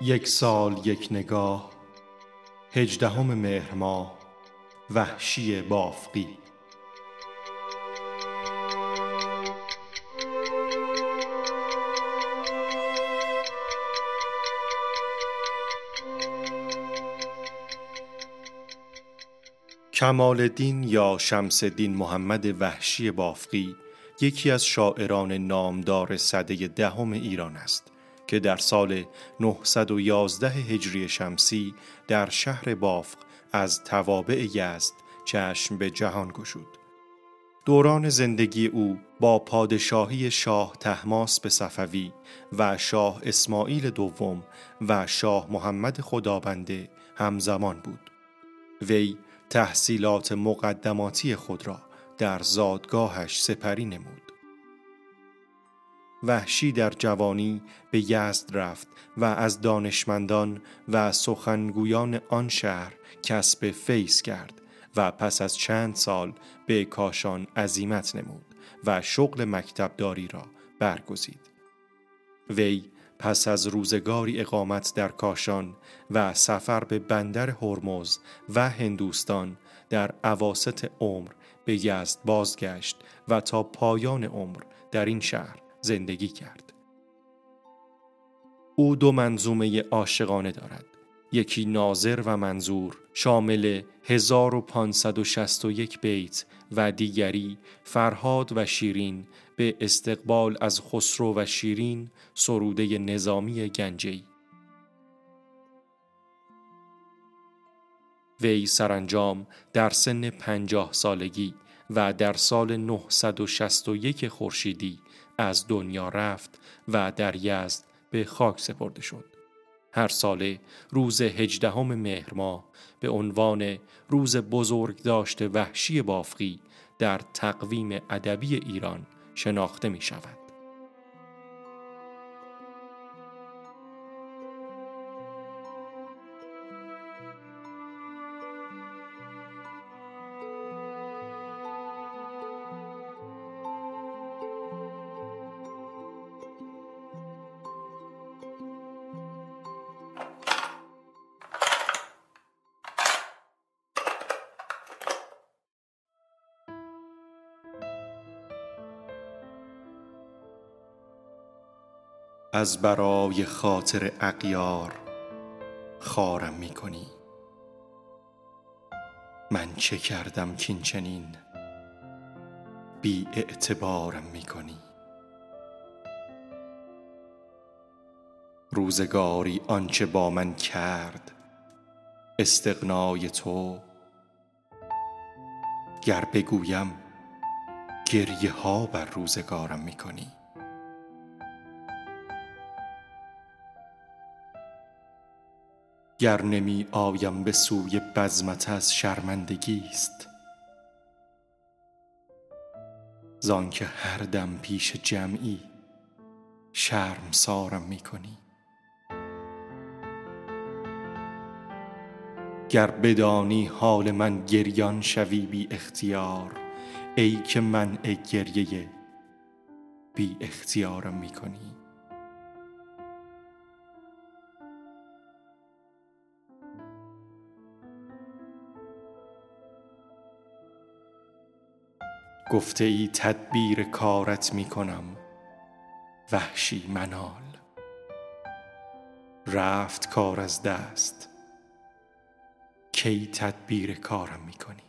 یک سال یک نگاه هجدهم مهر ماه وحشی بافقی. کمال الدین یا شمس الدین محمد وحشی بافقی یکی از شاعران نامدار سده دهم ایران است. که در سال 911 هجری شمسی در شهر بافق از توابع یزد چشم به جهان گشود. دوران زندگی او با پادشاهی شاه تحماس به صفوی و شاه اسماعیل دوم و شاه محمد خدابنده همزمان بود. وی تحصیلات مقدماتی خود را در زادگاهش سپری نمود. وحشی در جوانی به یزد رفت و از دانشمندان و سخنگویان آن شهر کسب فیض کرد و پس از چند سال به کاشان عزیمت نمود و شغل مکتبداری را برگزید. وی پس از روزگاری اقامت در کاشان و سفر به بندر هرمز و هندوستان در عواست عمر به یزد بازگشت و تا پایان عمر در این شهر زندگی کرد. او دو منظومه عاشقانه دارد. یکی ناظر و منظور شامل 1561 بیت و دیگری فرهاد و شیرین به استقبال از خسرو و شیرین سروده نظامی گنجی وی سرانجام در سن پنجاه سالگی و در سال 961 خورشیدی از دنیا رفت و در یزد به خاک سپرده شد. هر ساله روز هجدهم مهر ماه به عنوان روز بزرگ داشته وحشی بافقی در تقویم ادبی ایران شناخته می شود. از برای خاطر اقیار خارم می کنی من چه کردم کین چنین بی اعتبارم می کنی روزگاری آنچه با من کرد استغنای تو. گر بگویم گریه ها بر روزگارم می کنی گر نمی آیم به سوی بزمت از شرمندگی است. که هر دم پیش جمعی شرم سارم می کنی. گر بدانی حال من گریان شوی بی اختیار ای که من گریه بی اختیارم می کنی. گفته ای تدبیر کارت می کنم وحشی منال. رفت کار از دست. کی تدبیر کارم می کنی